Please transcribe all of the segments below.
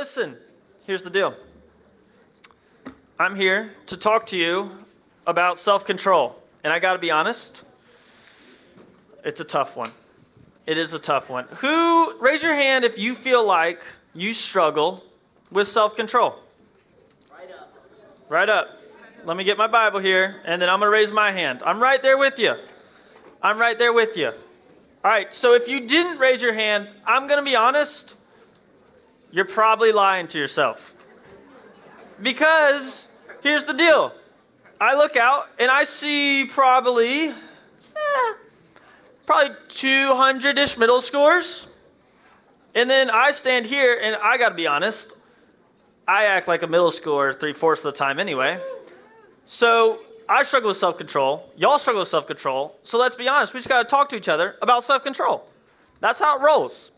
Listen, here's the deal. I'm here to talk to you about self control. And I got to be honest, it's a tough one. It is a tough one. Who, raise your hand if you feel like you struggle with self control. Right up. Right up. Let me get my Bible here, and then I'm going to raise my hand. I'm right there with you. I'm right there with you. All right, so if you didn't raise your hand, I'm going to be honest, you're probably lying to yourself. Because here's the deal I look out and I see probably, eh, probably 200 ish middle schoolers. And then I stand here and I got to be honest, I act like a middle schooler three fourths of the time anyway. So I struggle with self control. Y'all struggle with self control. So let's be honest, we just got to talk to each other about self control. That's how it rolls.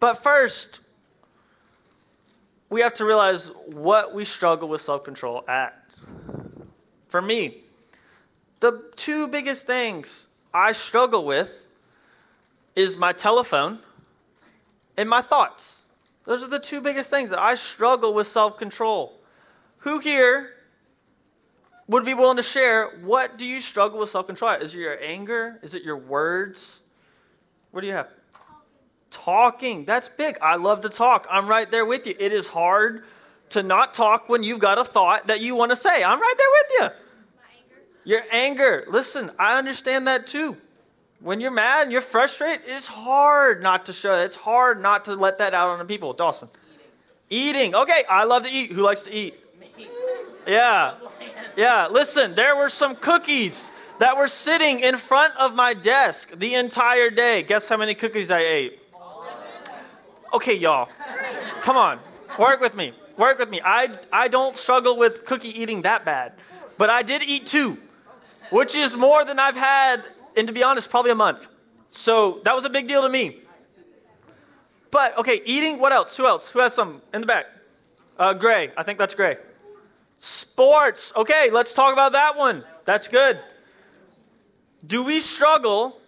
But first, we have to realize what we struggle with self control at. For me, the two biggest things I struggle with is my telephone and my thoughts. Those are the two biggest things that I struggle with self control. Who here would be willing to share what do you struggle with self control? Is it your anger? Is it your words? What do you have? Talking. That's big. I love to talk. I'm right there with you. It is hard to not talk when you've got a thought that you want to say. I'm right there with you. Anger. Your anger. Listen, I understand that too. When you're mad and you're frustrated, it's hard not to show. It's hard not to let that out on the people. Dawson. Eating. Eating. Okay, I love to eat. Who likes to eat? Me. Yeah. Yeah, listen, there were some cookies that were sitting in front of my desk the entire day. Guess how many cookies I ate? Okay, y'all. Come on. Work with me. Work with me. I, I don't struggle with cookie eating that bad, but I did eat two, which is more than I've had, and to be honest, probably a month. So that was a big deal to me. But okay, eating, what else? Who else? Who has some in the back? Uh, Gray. I think that's Gray. Sports. Okay, let's talk about that one. That's good. Do we struggle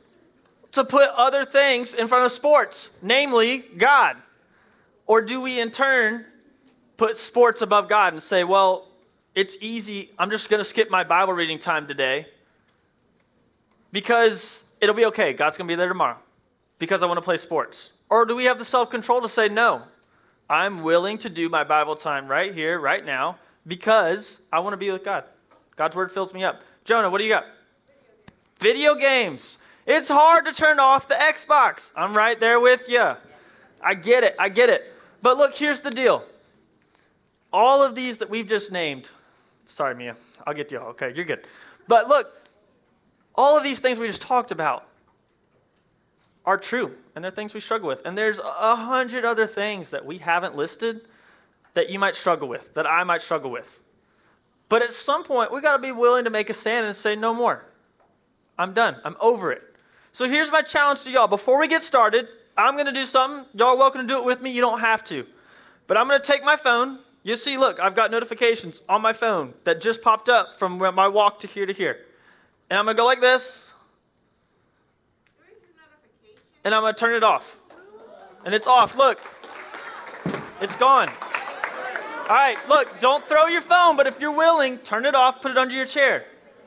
to put other things in front of sports, namely God? Or do we in turn put sports above God and say, well, it's easy. I'm just going to skip my Bible reading time today because it'll be okay. God's going to be there tomorrow because I want to play sports. Or do we have the self control to say, no, I'm willing to do my Bible time right here, right now, because I want to be with God. God's word fills me up. Jonah, what do you got? Video games. It's hard to turn off the Xbox. I'm right there with you. I get it. I get it. But look, here's the deal. All of these that we've just named, sorry, Mia, I'll get you all. Okay, you're good. But look, all of these things we just talked about are true, and they're things we struggle with. And there's a hundred other things that we haven't listed that you might struggle with, that I might struggle with. But at some point, we got to be willing to make a stand and say, no more. I'm done. I'm over it. So here's my challenge to y'all. Before we get started, I'm going to do something. Y'all are welcome to do it with me. You don't have to. But I'm going to take my phone. You see, look, I've got notifications on my phone that just popped up from my walk to here to here. And I'm going to go like this. And I'm going to turn it off. And it's off. Look, it's gone. All right, look, don't throw your phone, but if you're willing, turn it off, put it under your chair.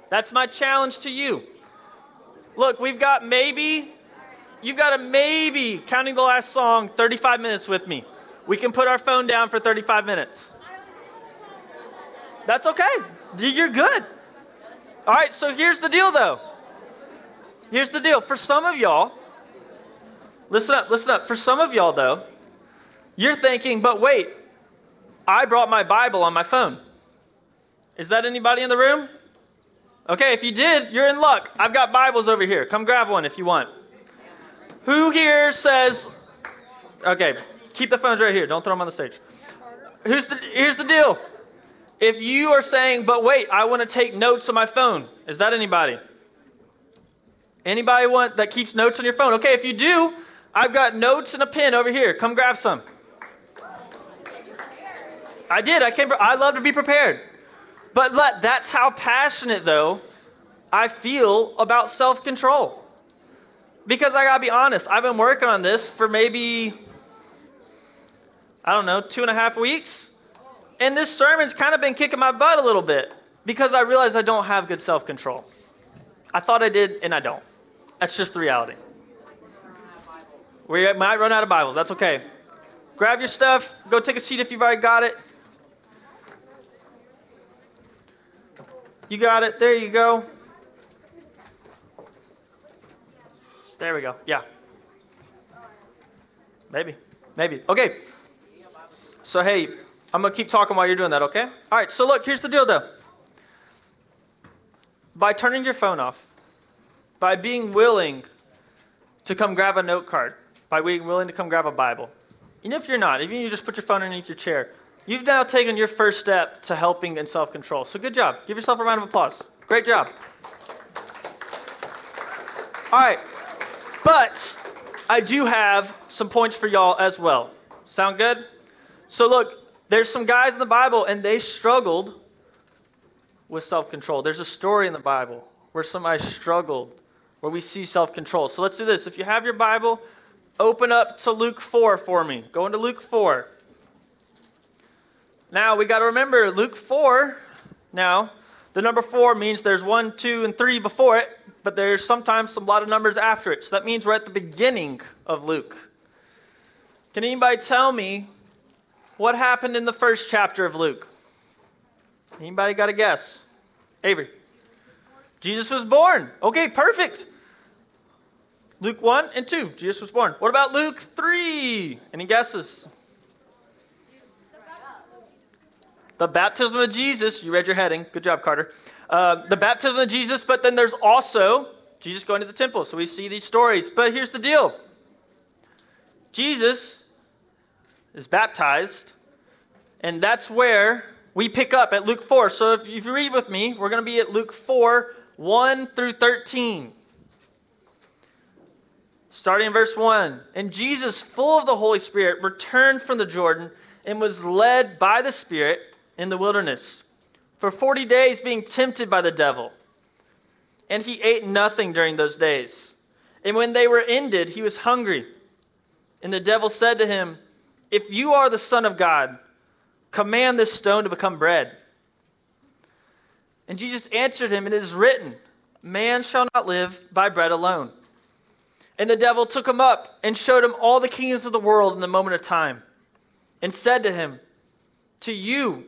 That's my challenge to you. Look, we've got maybe, you've got a maybe, counting the last song, 35 minutes with me. We can put our phone down for 35 minutes. That's okay. You're good. All right, so here's the deal though. Here's the deal. For some of y'all, listen up, listen up. For some of y'all though, you're thinking, but wait, I brought my Bible on my phone. Is that anybody in the room? Okay, if you did, you're in luck. I've got Bibles over here. Come grab one if you want. Who here says, okay, keep the phones right here. Don't throw them on the stage. Who's the, here's the deal. If you are saying, but wait, I want to take notes on my phone, is that anybody? Anybody want that keeps notes on your phone? Okay, if you do, I've got notes and a pen over here. Come grab some. I did. I came. I love to be prepared. But let, that's how passionate, though, I feel about self control. Because I gotta be honest, I've been working on this for maybe I don't know, two and a half weeks. And this sermon's kind of been kicking my butt a little bit because I realize I don't have good self control. I thought I did, and I don't. That's just the reality. We might run out of Bibles. That's okay. Grab your stuff, go take a seat if you've already got it. You got it. There you go. There we go. Yeah. Maybe. Maybe. Okay. So, hey, I'm going to keep talking while you're doing that, okay? All right, so look, here's the deal though. By turning your phone off, by being willing to come grab a note card, by being willing to come grab a Bible, even if you're not, even if you just put your phone underneath your chair, you've now taken your first step to helping in self control. So, good job. Give yourself a round of applause. Great job. All right, but I do have some points for y'all as well. Sound good? So, look, there's some guys in the Bible and they struggled with self control. There's a story in the Bible where somebody struggled, where we see self control. So, let's do this. If you have your Bible, open up to Luke 4 for me. Go into Luke 4. Now, we got to remember Luke 4. Now, the number 4 means there's 1, 2, and 3 before it, but there's sometimes a lot of numbers after it. So that means we're at the beginning of Luke. Can anybody tell me what happened in the first chapter of Luke? Anybody got a guess? Avery. Jesus was born. Okay, perfect. Luke 1 and 2, Jesus was born. What about Luke 3? Any guesses? The baptism of Jesus. You read your heading. Good job, Carter. Uh, the baptism of Jesus, but then there's also Jesus going to the temple. So we see these stories. But here's the deal Jesus is baptized, and that's where we pick up at Luke 4. So if, if you read with me, we're going to be at Luke 4 1 through 13. Starting in verse 1. And Jesus, full of the Holy Spirit, returned from the Jordan and was led by the Spirit in the wilderness for 40 days, being tempted by the devil. And he ate nothing during those days. And when they were ended, he was hungry. And the devil said to him, If you are the Son of God, command this stone to become bread. And Jesus answered him, It is written, Man shall not live by bread alone. And the devil took him up and showed him all the kingdoms of the world in the moment of time, and said to him, To you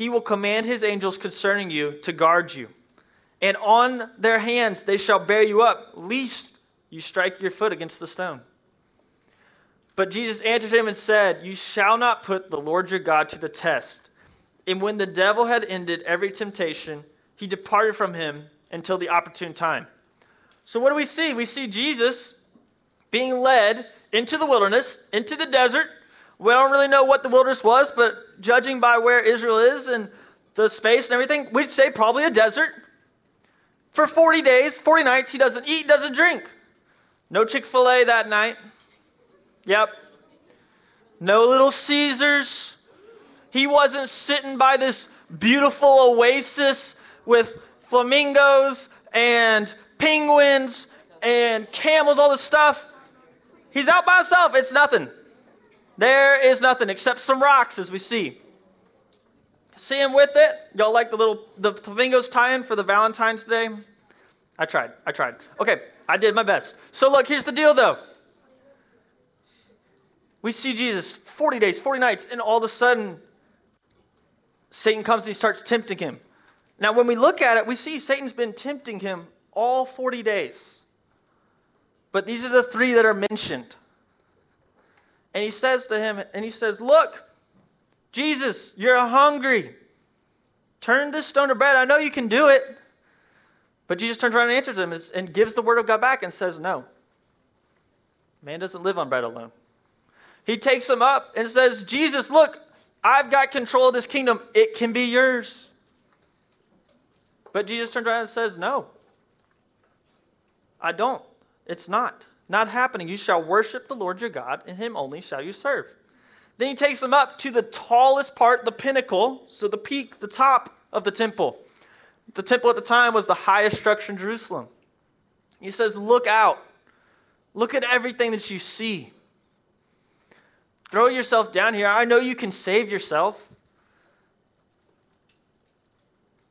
He will command His angels concerning you to guard you. And on their hands they shall bear you up, lest you strike your foot against the stone. But Jesus answered him and said, You shall not put the Lord your God to the test. And when the devil had ended every temptation, he departed from him until the opportune time. So, what do we see? We see Jesus being led into the wilderness, into the desert. We don't really know what the wilderness was, but judging by where Israel is and the space and everything, we'd say probably a desert. For 40 days, 40 nights, he doesn't eat, doesn't drink. No Chick fil A that night. Yep. No little Caesars. He wasn't sitting by this beautiful oasis with flamingos and penguins and camels, all this stuff. He's out by himself. It's nothing. There is nothing except some rocks, as we see. See him with it? Y'all like the little the flamingos tie-in for the Valentine's Day? I tried. I tried. Okay, I did my best. So look, here's the deal, though. We see Jesus 40 days, 40 nights, and all of a sudden, Satan comes and he starts tempting him. Now, when we look at it, we see Satan's been tempting him all 40 days. But these are the three that are mentioned. And he says to him, and he says, Look, Jesus, you're hungry. Turn this stone to bread. I know you can do it. But Jesus turns around and answers him and gives the word of God back and says, No. Man doesn't live on bread alone. He takes him up and says, Jesus, look, I've got control of this kingdom. It can be yours. But Jesus turns around and says, No, I don't. It's not. Not happening. You shall worship the Lord your God, and him only shall you serve. Then he takes them up to the tallest part, the pinnacle, so the peak, the top of the temple. The temple at the time was the highest structure in Jerusalem. He says, Look out. Look at everything that you see. Throw yourself down here. I know you can save yourself.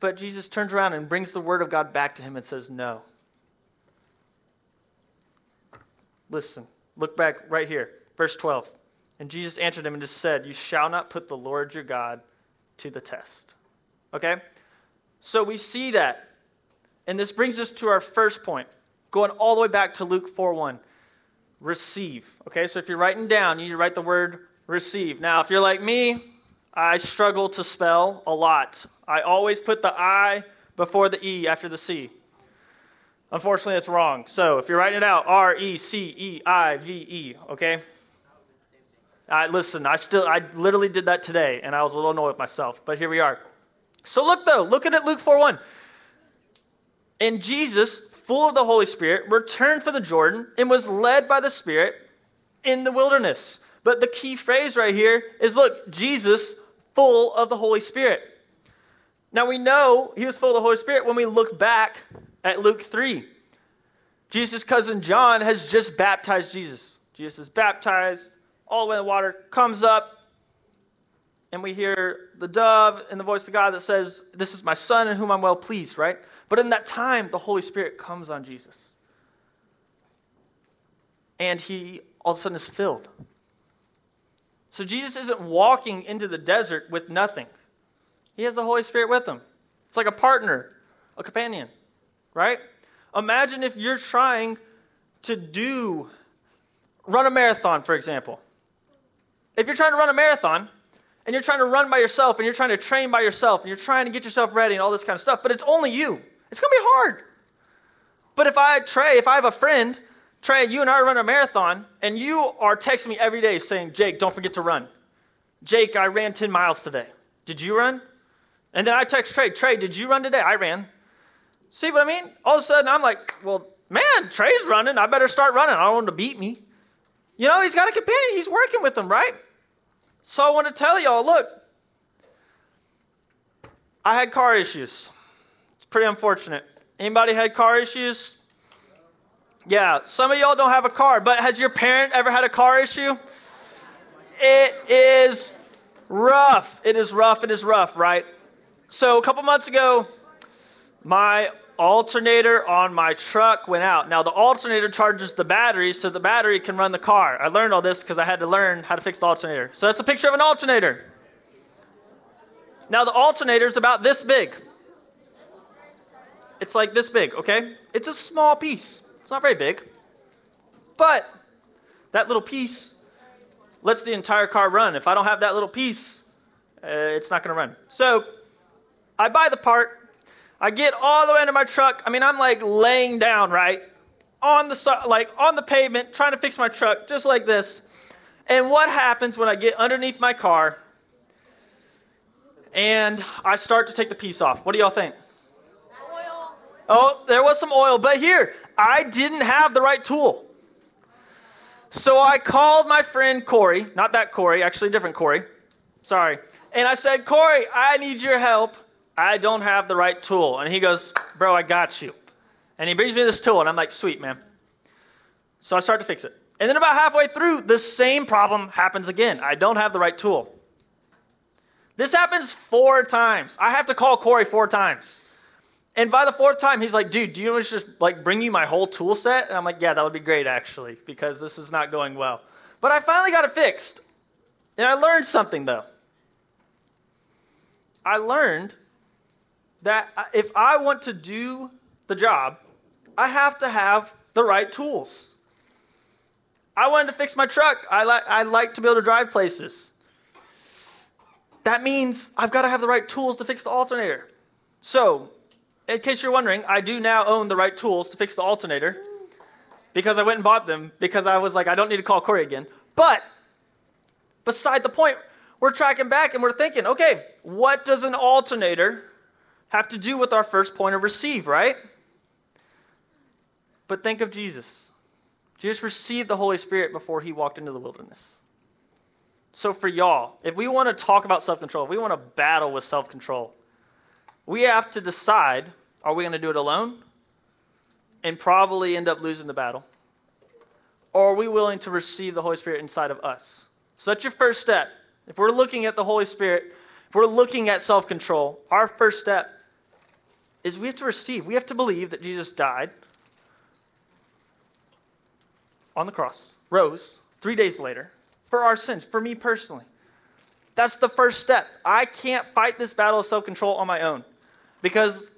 But Jesus turns around and brings the word of God back to him and says, No. Listen, look back right here, verse 12. And Jesus answered him and just said, You shall not put the Lord your God to the test. Okay? So we see that. And this brings us to our first point, going all the way back to Luke 4 1. Receive. Okay, so if you're writing down, you need to write the word receive. Now, if you're like me, I struggle to spell a lot. I always put the I before the E after the C. Unfortunately, it's wrong. So if you're writing it out, R E C E I V E, okay? I, listen, I still, I literally did that today, and I was a little annoyed with myself, but here we are. So look though, looking at Luke 4 1. And Jesus, full of the Holy Spirit, returned from the Jordan and was led by the Spirit in the wilderness. But the key phrase right here is look, Jesus, full of the Holy Spirit. Now we know he was full of the Holy Spirit when we look back at Luke 3. Jesus' cousin John has just baptized Jesus. Jesus is baptized, all the way in the water, comes up, and we hear the dove and the voice of God that says, This is my son in whom I'm well pleased, right? But in that time, the Holy Spirit comes on Jesus. And he all of a sudden is filled. So Jesus isn't walking into the desert with nothing. He has the Holy Spirit with him. It's like a partner, a companion, right? Imagine if you're trying to do, run a marathon, for example. If you're trying to run a marathon and you're trying to run by yourself and you're trying to train by yourself and you're trying to get yourself ready and all this kind of stuff, but it's only you, it's to be hard. But if I, Trey, if I have a friend Trey, you and I run a marathon, and you are texting me every day saying, Jake, don't forget to run. Jake, I ran 10 miles today. Did you run? And then I text Trey, Trey, did you run today? I ran. See what I mean? All of a sudden, I'm like, well, man, Trey's running. I better start running. I don't want him to beat me. You know, he's got a companion. He's working with him, right? So I want to tell y'all look, I had car issues. It's pretty unfortunate. Anybody had car issues? Yeah, some of y'all don't have a car, but has your parent ever had a car issue? It is rough. It is rough. It is rough, right? So a couple months ago, my alternator on my truck went out. Now, the alternator charges the battery so the battery can run the car. I learned all this because I had to learn how to fix the alternator. So that's a picture of an alternator. Now, the alternator is about this big. It's like this big, okay? It's a small piece. It's not very big. But that little piece lets the entire car run. If I don't have that little piece, uh, it's not going to run. So I buy the part. I get all the way into my truck. I mean, I'm like laying down, right? On the like on the pavement trying to fix my truck just like this. And what happens when I get underneath my car and I start to take the piece off? What do y'all think? Oil. Oh, there was some oil, but here, I didn't have the right tool. So I called my friend Corey, not that Corey, actually a different Corey. Sorry. And I said, Corey, I need your help. I don't have the right tool. And he goes, Bro, I got you. And he brings me this tool, and I'm like, Sweet, man. So I start to fix it. And then about halfway through, the same problem happens again. I don't have the right tool. This happens four times. I have to call Corey four times. And by the fourth time, he's like, dude, do you want to just like bring you my whole tool set? And I'm like, yeah, that would be great actually, because this is not going well. But I finally got it fixed. And I learned something though. I learned that if I want to do the job, I have to have the right tools. I wanted to fix my truck. I, li- I like to be able to drive places. That means I've got to have the right tools to fix the alternator. So in case you're wondering, I do now own the right tools to fix the alternator because I went and bought them because I was like, I don't need to call Corey again. But beside the point. We're tracking back and we're thinking, okay, what does an alternator have to do with our first point of receive, right? But think of Jesus. Jesus received the Holy Spirit before he walked into the wilderness. So, for y'all, if we want to talk about self control, if we want to battle with self control, we have to decide are we going to do it alone and probably end up losing the battle? Or are we willing to receive the Holy Spirit inside of us? So, that's your first step. If we're looking at the Holy Spirit, if we're looking at self control, our first step is we have to receive, we have to believe that Jesus died on the cross, rose three days later for our sins, for me personally. That's the first step. I can't fight this battle of self control on my own because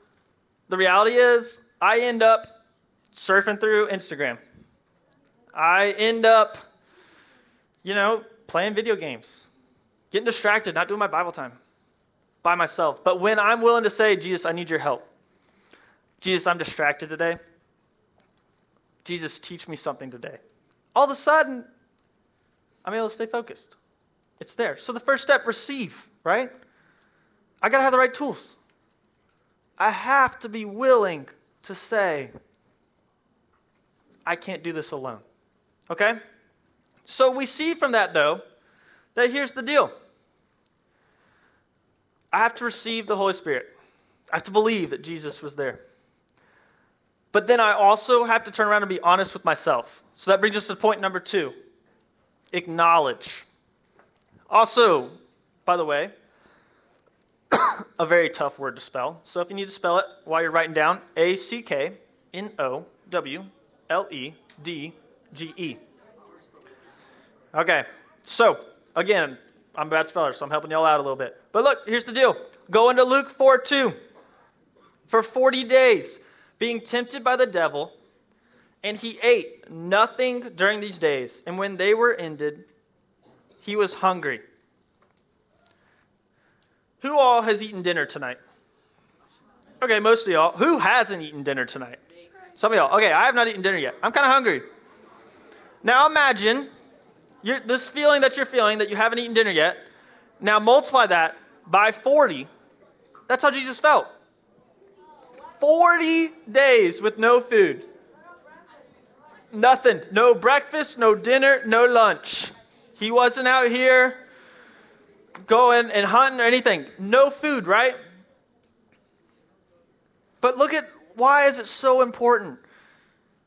the reality is, I end up surfing through Instagram. I end up, you know, playing video games, getting distracted, not doing my Bible time by myself. But when I'm willing to say, Jesus, I need your help, Jesus, I'm distracted today. Jesus, teach me something today. All of a sudden, I'm able to stay focused. It's there. So the first step, receive, right? I got to have the right tools. I have to be willing to say, I can't do this alone. Okay? So we see from that, though, that here's the deal I have to receive the Holy Spirit, I have to believe that Jesus was there. But then I also have to turn around and be honest with myself. So that brings us to point number two acknowledge. Also, by the way, a very tough word to spell. So if you need to spell it while you're writing down, A C K N O W L E D G E. Okay, so again, I'm a bad speller, so I'm helping y'all out a little bit. But look, here's the deal go into Luke 4 2. For 40 days, being tempted by the devil, and he ate nothing during these days. And when they were ended, he was hungry. Who all has eaten dinner tonight? Okay, most of y'all. Who hasn't eaten dinner tonight? Some of y'all. Okay, I have not eaten dinner yet. I'm kind of hungry. Now imagine this feeling that you're feeling that you haven't eaten dinner yet. Now multiply that by 40. That's how Jesus felt. 40 days with no food. Nothing. No breakfast, no dinner, no lunch. He wasn't out here going and hunting or anything. No food, right? But look at why is it so important?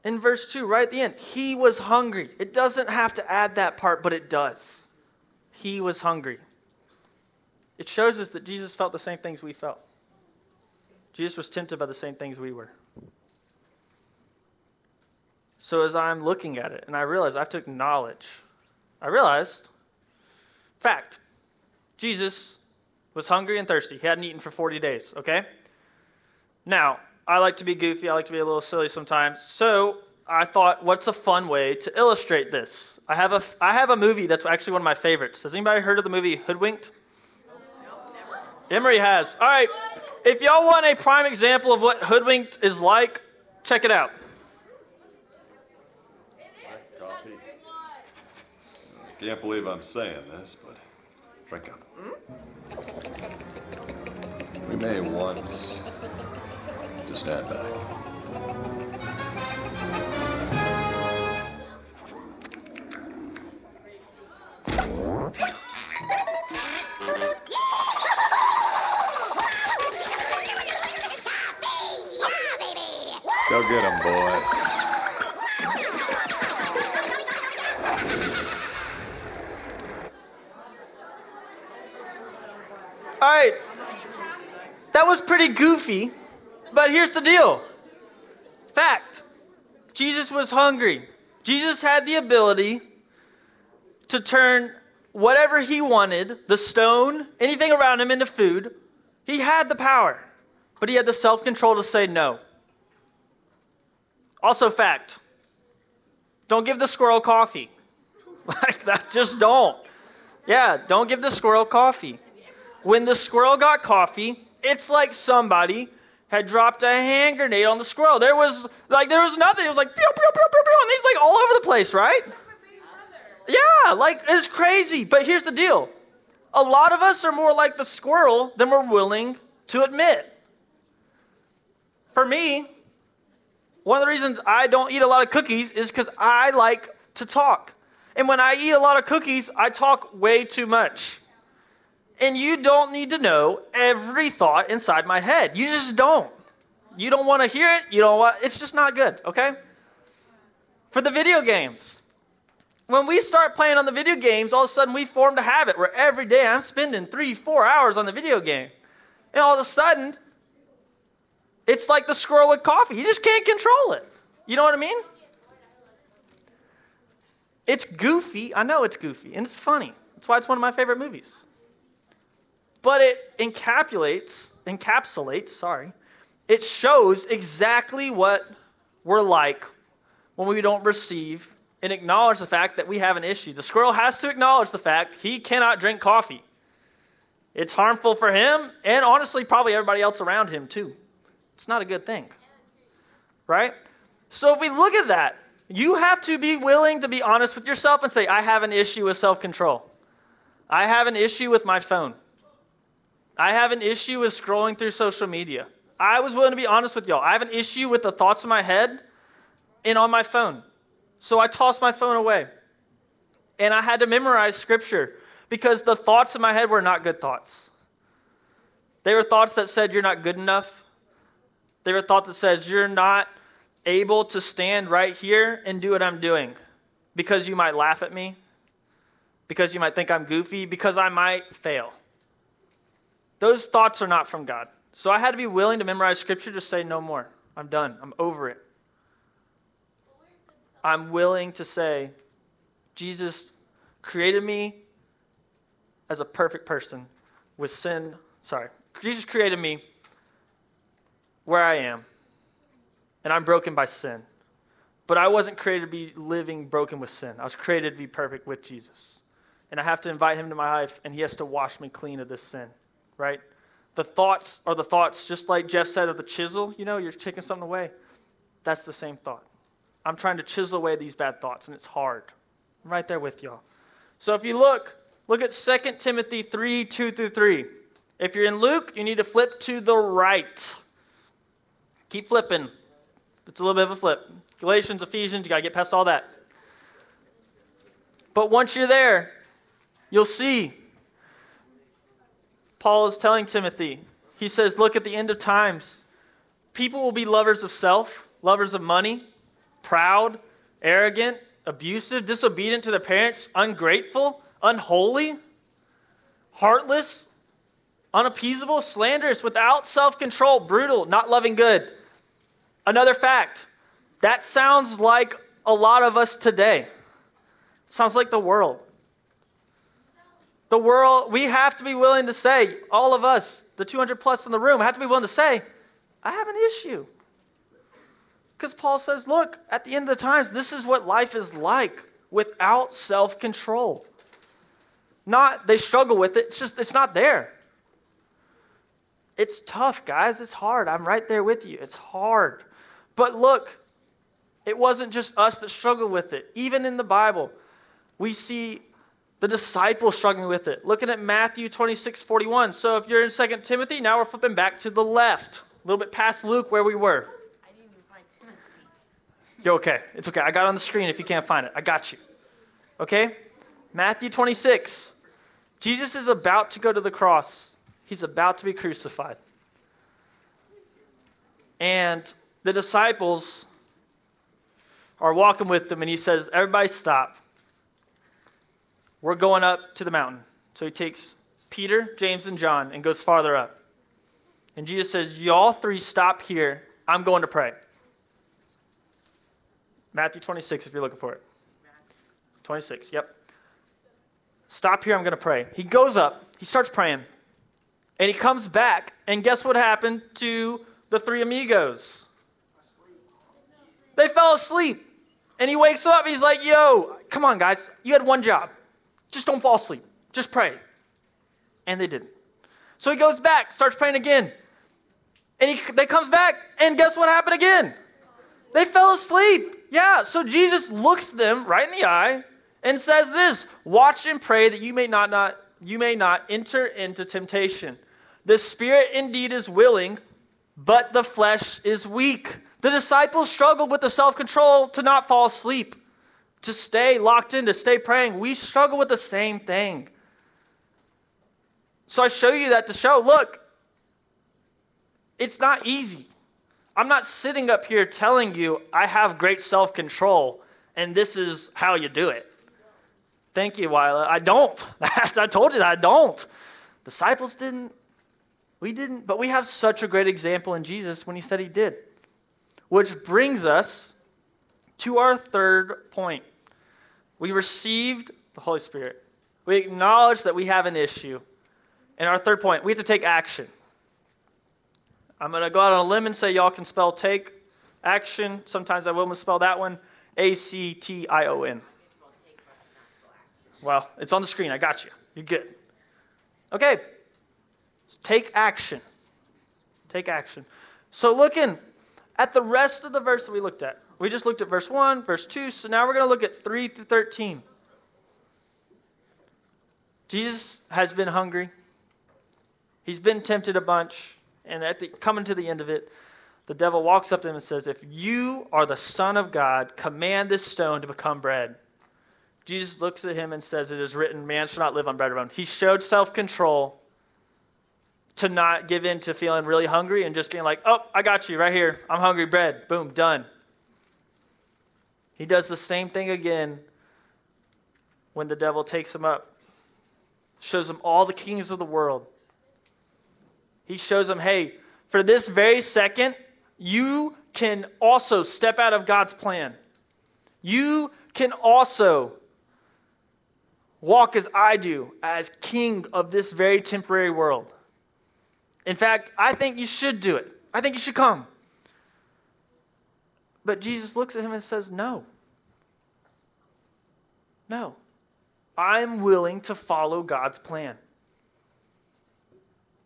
In verse 2, right at the end, he was hungry. It doesn't have to add that part, but it does. He was hungry. It shows us that Jesus felt the same things we felt. Jesus was tempted by the same things we were. So as I'm looking at it, and I realize I have to acknowledge, I realized, fact, Jesus was hungry and thirsty. He hadn't eaten for 40 days, okay? Now, I like to be goofy, I like to be a little silly sometimes. So I thought, what's a fun way to illustrate this? I have a, I have a movie that's actually one of my favorites. Has anybody heard of the movie Hoodwinked? Emery has. All right, if y'all want a prime example of what Hoodwinked is like, check it out. I can't believe I'm saying this, but drink up. We may want to stand back. Go get him, boy. All right. That was pretty goofy, but here's the deal fact Jesus was hungry. Jesus had the ability to turn whatever he wanted, the stone, anything around him, into food. He had the power, but he had the self control to say no. Also, fact don't give the squirrel coffee. Like that, just don't. Yeah, don't give the squirrel coffee. When the squirrel got coffee, it's like somebody had dropped a hand grenade on the squirrel. There was like there was nothing. It was like pew pew pew pew pew, and he's like all over the place, right? Yeah, like it's crazy. But here's the deal a lot of us are more like the squirrel than we're willing to admit. For me, one of the reasons I don't eat a lot of cookies is because I like to talk. And when I eat a lot of cookies, I talk way too much. And you don't need to know every thought inside my head. You just don't. You don't want to hear it. You don't want it's just not good, okay? For the video games. When we start playing on the video games, all of a sudden we formed a habit where every day I'm spending three, four hours on the video game. And all of a sudden, it's like the squirrel with coffee. You just can't control it. You know what I mean? It's goofy. I know it's goofy, and it's funny. That's why it's one of my favorite movies. But it encapsulates, encapsulates, sorry, it shows exactly what we're like when we don't receive and acknowledge the fact that we have an issue. The squirrel has to acknowledge the fact he cannot drink coffee. It's harmful for him and honestly, probably everybody else around him too. It's not a good thing. Right? So if we look at that, you have to be willing to be honest with yourself and say, I have an issue with self control. I have an issue with my phone. I have an issue with scrolling through social media. I was willing to be honest with y'all. I have an issue with the thoughts in my head and on my phone. So I tossed my phone away. And I had to memorize scripture because the thoughts in my head were not good thoughts. They were thoughts that said, You're not good enough. They were thoughts that says, You're not able to stand right here and do what I'm doing because you might laugh at me, because you might think I'm goofy, because I might fail. Those thoughts are not from God. So I had to be willing to memorize scripture to say, No more. I'm done. I'm over it. I'm willing to say, Jesus created me as a perfect person with sin. Sorry. Jesus created me where I am, and I'm broken by sin. But I wasn't created to be living broken with sin. I was created to be perfect with Jesus. And I have to invite him to my life, and he has to wash me clean of this sin, right? The thoughts are the thoughts, just like Jeff said of the chisel, you know, you're taking something away. That's the same thought. I'm trying to chisel away these bad thoughts, and it's hard. I'm right there with y'all. So if you look, look at 2 Timothy 3 2 through 3. If you're in Luke, you need to flip to the right. Keep flipping. It's a little bit of a flip. Galatians, Ephesians, you got to get past all that. But once you're there, you'll see. Paul is telling Timothy, he says, Look at the end of times. People will be lovers of self, lovers of money, proud, arrogant, abusive, disobedient to their parents, ungrateful, unholy, heartless, unappeasable, slanderous, without self control, brutal, not loving good. Another fact that sounds like a lot of us today. It sounds like the world. The world, we have to be willing to say, all of us, the 200 plus in the room, have to be willing to say, I have an issue. Because Paul says, look, at the end of the times, this is what life is like without self control. Not they struggle with it, it's just, it's not there. It's tough, guys. It's hard. I'm right there with you. It's hard. But look, it wasn't just us that struggled with it. Even in the Bible, we see the disciples struggling with it. Looking at Matthew 26 41. So if you're in 2 Timothy, now we're flipping back to the left, a little bit past Luke where we were. You're okay. It's okay. I got on the screen if you can't find it. I got you. Okay? Matthew 26. Jesus is about to go to the cross, he's about to be crucified. And the disciples are walking with him, and he says, Everybody stop. We're going up to the mountain. So he takes Peter, James, and John and goes farther up. And Jesus says, Y'all three stop here. I'm going to pray. Matthew 26, if you're looking for it. 26, yep. Stop here, I'm going to pray. He goes up, he starts praying, and he comes back, and guess what happened to the three amigos? They fell asleep. And he wakes up, and he's like, Yo, come on, guys, you had one job. Just don't fall asleep, just pray. And they didn't. So he goes back, starts praying again. And he they comes back, and guess what happened again? They fell asleep. Yeah, so Jesus looks them right in the eye and says this Watch and pray that you may not, not, you may not enter into temptation. The spirit indeed is willing, but the flesh is weak. The disciples struggled with the self control to not fall asleep, to stay locked in, to stay praying. We struggle with the same thing. So I show you that to show look, it's not easy. I'm not sitting up here telling you I have great self control and this is how you do it. Thank you, Wyla. I don't. I told you that I don't. Disciples didn't. We didn't. But we have such a great example in Jesus when he said he did. Which brings us to our third point. We received the Holy Spirit. We acknowledge that we have an issue. And our third point, we have to take action. I'm going to go out on a limb and say y'all can spell take action. Sometimes I will misspell that one A C T I O N. Well, it's on the screen. I got you. You're good. Okay. Take action. Take action. So, looking at the rest of the verse that we looked at, we just looked at verse 1, verse 2. So now we're going to look at 3 through 13. Jesus has been hungry. He's been tempted a bunch. And at the, coming to the end of it, the devil walks up to him and says, If you are the Son of God, command this stone to become bread. Jesus looks at him and says, It is written, man shall not live on bread alone. He showed self control to not give in to feeling really hungry and just being like, Oh, I got you right here. I'm hungry, bread. Boom, done. He does the same thing again when the devil takes him up, shows him all the kings of the world. He shows him, Hey, for this very second, you can also step out of God's plan. You can also walk as I do, as king of this very temporary world. In fact, I think you should do it. I think you should come. But Jesus looks at him and says, No. No. I'm willing to follow God's plan.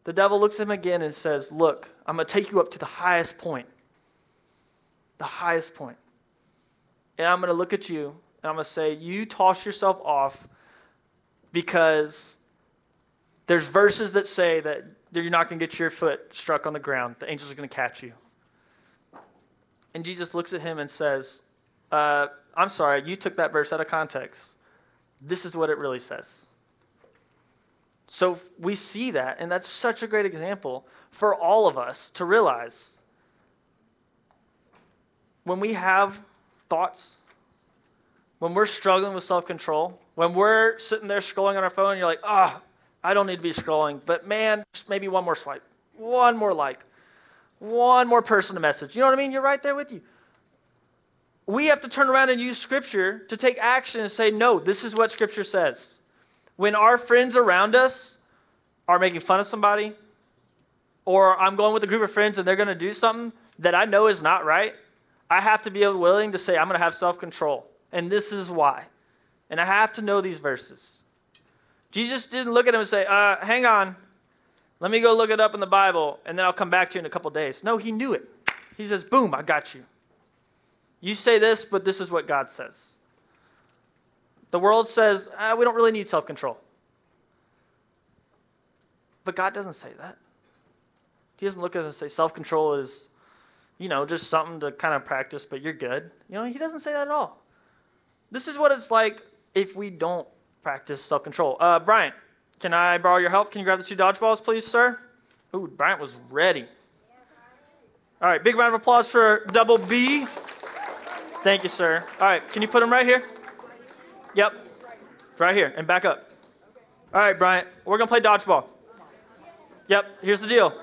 The devil looks at him again and says, Look, I'm going to take you up to the highest point. The highest point. And I'm going to look at you and I'm going to say, You toss yourself off because there's verses that say that you're not going to get your foot struck on the ground. The angels are going to catch you. And Jesus looks at him and says, uh, I'm sorry, you took that verse out of context. This is what it really says. So we see that, and that's such a great example for all of us to realize when we have thoughts, when we're struggling with self control, when we're sitting there scrolling on our phone, you're like, oh, I don't need to be scrolling, but man, just maybe one more swipe, one more like, one more person to message. You know what I mean? You're right there with you. We have to turn around and use Scripture to take action and say, no, this is what Scripture says. When our friends around us are making fun of somebody, or I'm going with a group of friends and they're going to do something that I know is not right, I have to be willing to say, I'm going to have self control. And this is why. And I have to know these verses. Jesus didn't look at him and say, uh, hang on, let me go look it up in the Bible, and then I'll come back to you in a couple days. No, he knew it. He says, boom, I got you. You say this, but this is what God says. The world says, ah, we don't really need self control. But God doesn't say that. He doesn't look at us and say self control is, you know, just something to kind of practice, but you're good. You know, He doesn't say that at all. This is what it's like if we don't practice self control. Uh, can I borrow your help? Can you grab the two dodgeballs, please, sir? Ooh, Bryant was ready. All right, big round of applause for double B. Thank you, sir. All right, can you put them right here? Yep, right here, and back up. All right, Bryant, we're gonna play dodgeball. Yep, here's the deal.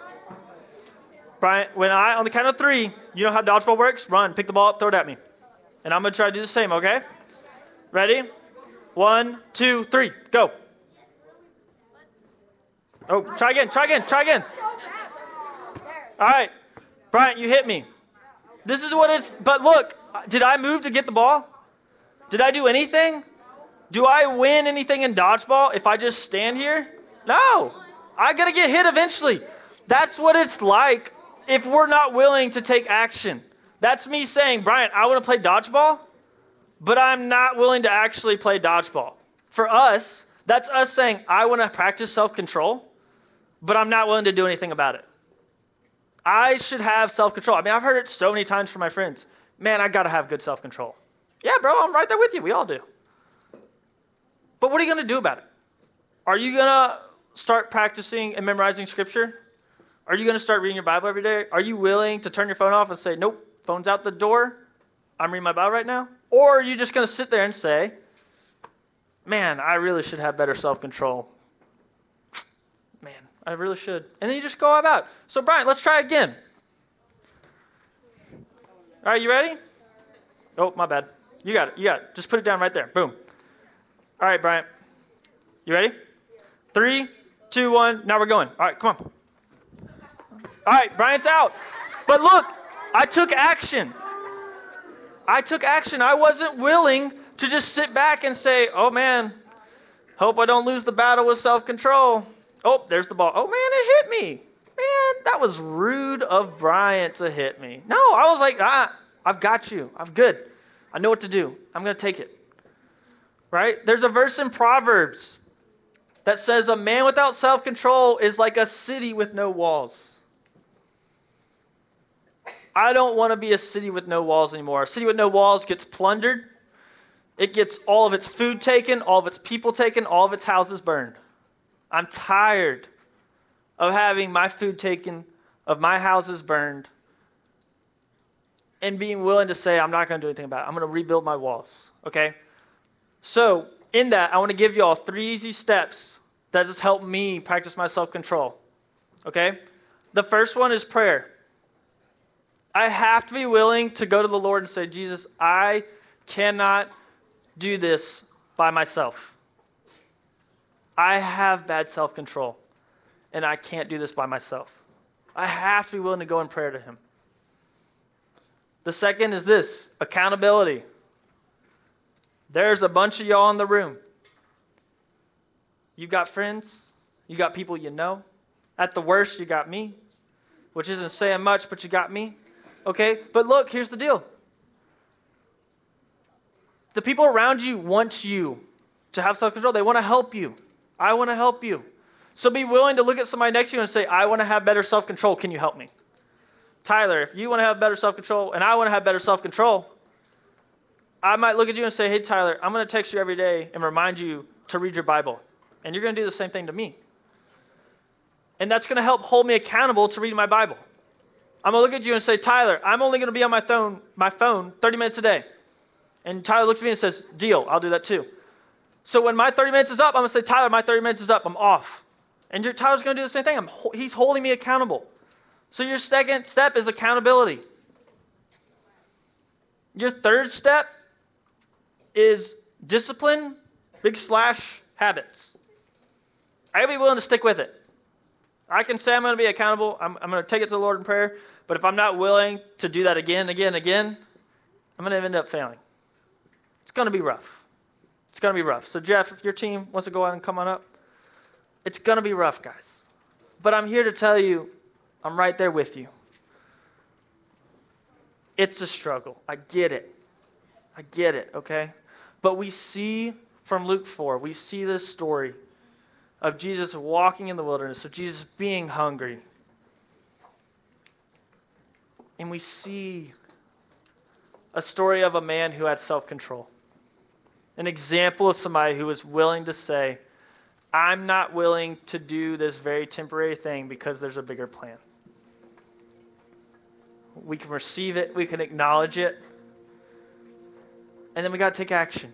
Bryant, when I, on the count of three, you know how dodgeball works? Run, pick the ball up, throw it at me. And I'm gonna try to do the same, okay? Ready? One, two, three, go. Oh, try again, try again, try again. All right, Bryant, you hit me. This is what it's, but look, did I move to get the ball? Did I do anything? Do I win anything in dodgeball if I just stand here? No. I gotta get hit eventually. That's what it's like if we're not willing to take action. That's me saying, Bryant, I wanna play dodgeball. But I'm not willing to actually play dodgeball. For us, that's us saying, I want to practice self control, but I'm not willing to do anything about it. I should have self control. I mean, I've heard it so many times from my friends. Man, I got to have good self control. Yeah, bro, I'm right there with you. We all do. But what are you going to do about it? Are you going to start practicing and memorizing scripture? Are you going to start reading your Bible every day? Are you willing to turn your phone off and say, nope, phone's out the door? I'm reading my Bible right now? Or are you just going to sit there and say, man, I really should have better self control? Man, I really should. And then you just go about. So, Brian, let's try again. All right, you ready? Oh, my bad. You got it. You got it. Just put it down right there. Boom. All right, Brian. You ready? Three, two, one. Now we're going. All right, come on. All right, Brian's out. But look, I took action. I took action. I wasn't willing to just sit back and say, oh man, hope I don't lose the battle with self control. Oh, there's the ball. Oh man, it hit me. Man, that was rude of Bryant to hit me. No, I was like, ah, I've got you. I'm good. I know what to do. I'm going to take it. Right? There's a verse in Proverbs that says, A man without self control is like a city with no walls. I don't want to be a city with no walls anymore. A city with no walls gets plundered. It gets all of its food taken, all of its people taken, all of its houses burned. I'm tired of having my food taken, of my houses burned, and being willing to say, I'm not going to do anything about it. I'm going to rebuild my walls. Okay? So, in that, I want to give you all three easy steps that just help me practice my self control. Okay? The first one is prayer. I have to be willing to go to the Lord and say, Jesus, I cannot do this by myself. I have bad self control, and I can't do this by myself. I have to be willing to go in prayer to Him. The second is this accountability. There's a bunch of y'all in the room. You got friends, you got people you know. At the worst, you got me, which isn't saying much, but you got me. Okay? But look, here's the deal the people around you want you to have self control, they want to help you. I want to help you. So be willing to look at somebody next to you and say, I want to have better self control. Can you help me? Tyler, if you want to have better self control and I want to have better self control, I might look at you and say, Hey, Tyler, I'm going to text you every day and remind you to read your Bible. And you're going to do the same thing to me. And that's going to help hold me accountable to reading my Bible. I'm gonna look at you and say, Tyler, I'm only gonna be on my phone, my phone 30 minutes a day. And Tyler looks at me and says, Deal, I'll do that too. So when my 30 minutes is up, I'm gonna say, Tyler, my 30 minutes is up, I'm off. And your, Tyler's gonna do the same thing. I'm, he's holding me accountable. So your second step is accountability. Your third step is discipline, big slash habits. I gotta be willing to stick with it. I can say I'm going to be accountable. I'm, I'm going to take it to the Lord in prayer. But if I'm not willing to do that again, again, again, I'm going to end up failing. It's going to be rough. It's going to be rough. So, Jeff, if your team wants to go out and come on up, it's going to be rough, guys. But I'm here to tell you, I'm right there with you. It's a struggle. I get it. I get it, okay? But we see from Luke 4, we see this story of Jesus walking in the wilderness, of Jesus being hungry. And we see a story of a man who had self control, an example of somebody who was willing to say, I'm not willing to do this very temporary thing because there's a bigger plan. We can receive it, we can acknowledge it, and then we got to take action.